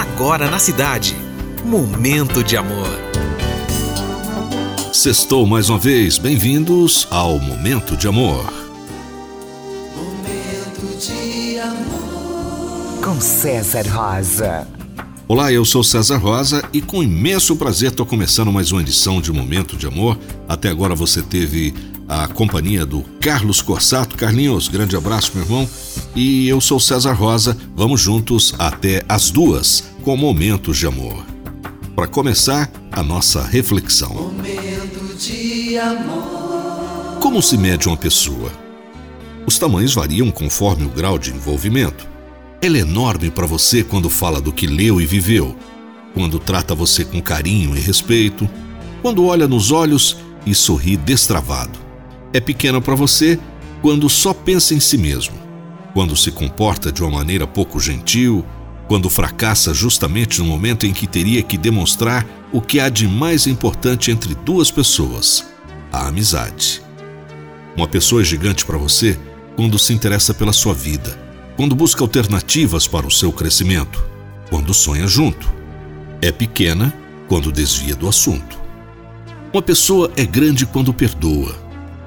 agora na cidade. Momento de amor. Sextou mais uma vez, bem-vindos ao Momento de Amor. Momento de amor. Com César Rosa. Olá, eu sou César Rosa e com imenso prazer estou começando mais uma edição de Momento de Amor. Até agora você teve a companhia do Carlos Corsato. Carlinhos, grande abraço, meu irmão. E eu sou César Rosa. Vamos juntos até as duas com Momentos de Amor. Para começar, a nossa reflexão. Momento de amor. Como se mede uma pessoa? Os tamanhos variam conforme o grau de envolvimento. Ela é enorme para você quando fala do que leu e viveu, quando trata você com carinho e respeito, quando olha nos olhos e sorri destravado é pequena para você quando só pensa em si mesmo, quando se comporta de uma maneira pouco gentil, quando fracassa justamente no momento em que teria que demonstrar o que há de mais importante entre duas pessoas: a amizade. Uma pessoa é gigante para você quando se interessa pela sua vida, quando busca alternativas para o seu crescimento, quando sonha junto. É pequena quando desvia do assunto. Uma pessoa é grande quando perdoa,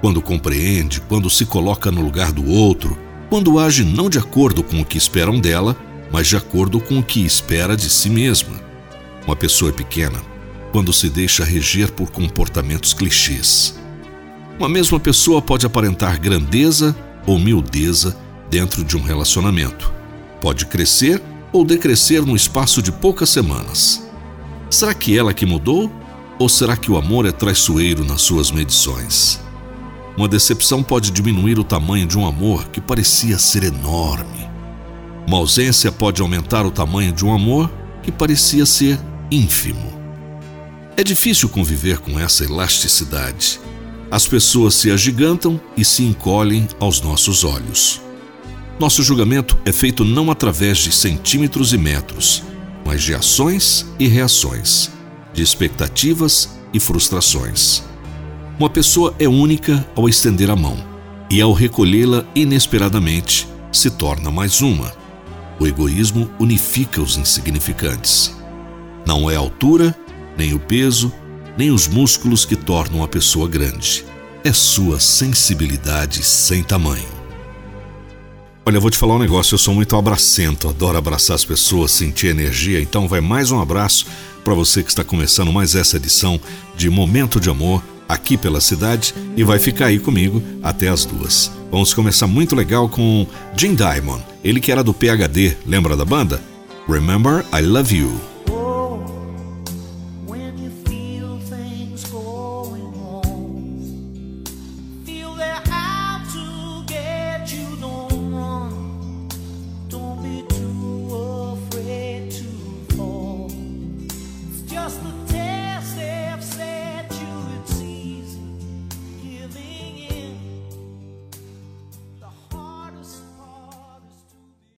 quando compreende, quando se coloca no lugar do outro, quando age não de acordo com o que esperam dela, mas de acordo com o que espera de si mesma. Uma pessoa é pequena quando se deixa reger por comportamentos clichês. Uma mesma pessoa pode aparentar grandeza ou miudeza dentro de um relacionamento. Pode crescer ou decrescer no espaço de poucas semanas. Será que ela que mudou? Ou será que o amor é traiçoeiro nas suas medições? Uma decepção pode diminuir o tamanho de um amor que parecia ser enorme. Uma ausência pode aumentar o tamanho de um amor que parecia ser ínfimo. É difícil conviver com essa elasticidade. As pessoas se agigantam e se encolhem aos nossos olhos. Nosso julgamento é feito não através de centímetros e metros, mas de ações e reações, de expectativas e frustrações. Uma pessoa é única ao estender a mão, e ao recolhê-la inesperadamente, se torna mais uma. O egoísmo unifica os insignificantes. Não é a altura, nem o peso, nem os músculos que tornam a pessoa grande. É sua sensibilidade sem tamanho. Olha, eu vou te falar um negócio, eu sou muito abracento, adoro abraçar as pessoas, sentir energia, então vai mais um abraço para você que está começando mais essa edição de Momento de Amor aqui pela cidade e vai ficar aí comigo até as duas. Vamos começar muito legal com Jim Diamond, ele que era do PhD, lembra da banda? Remember I Love You.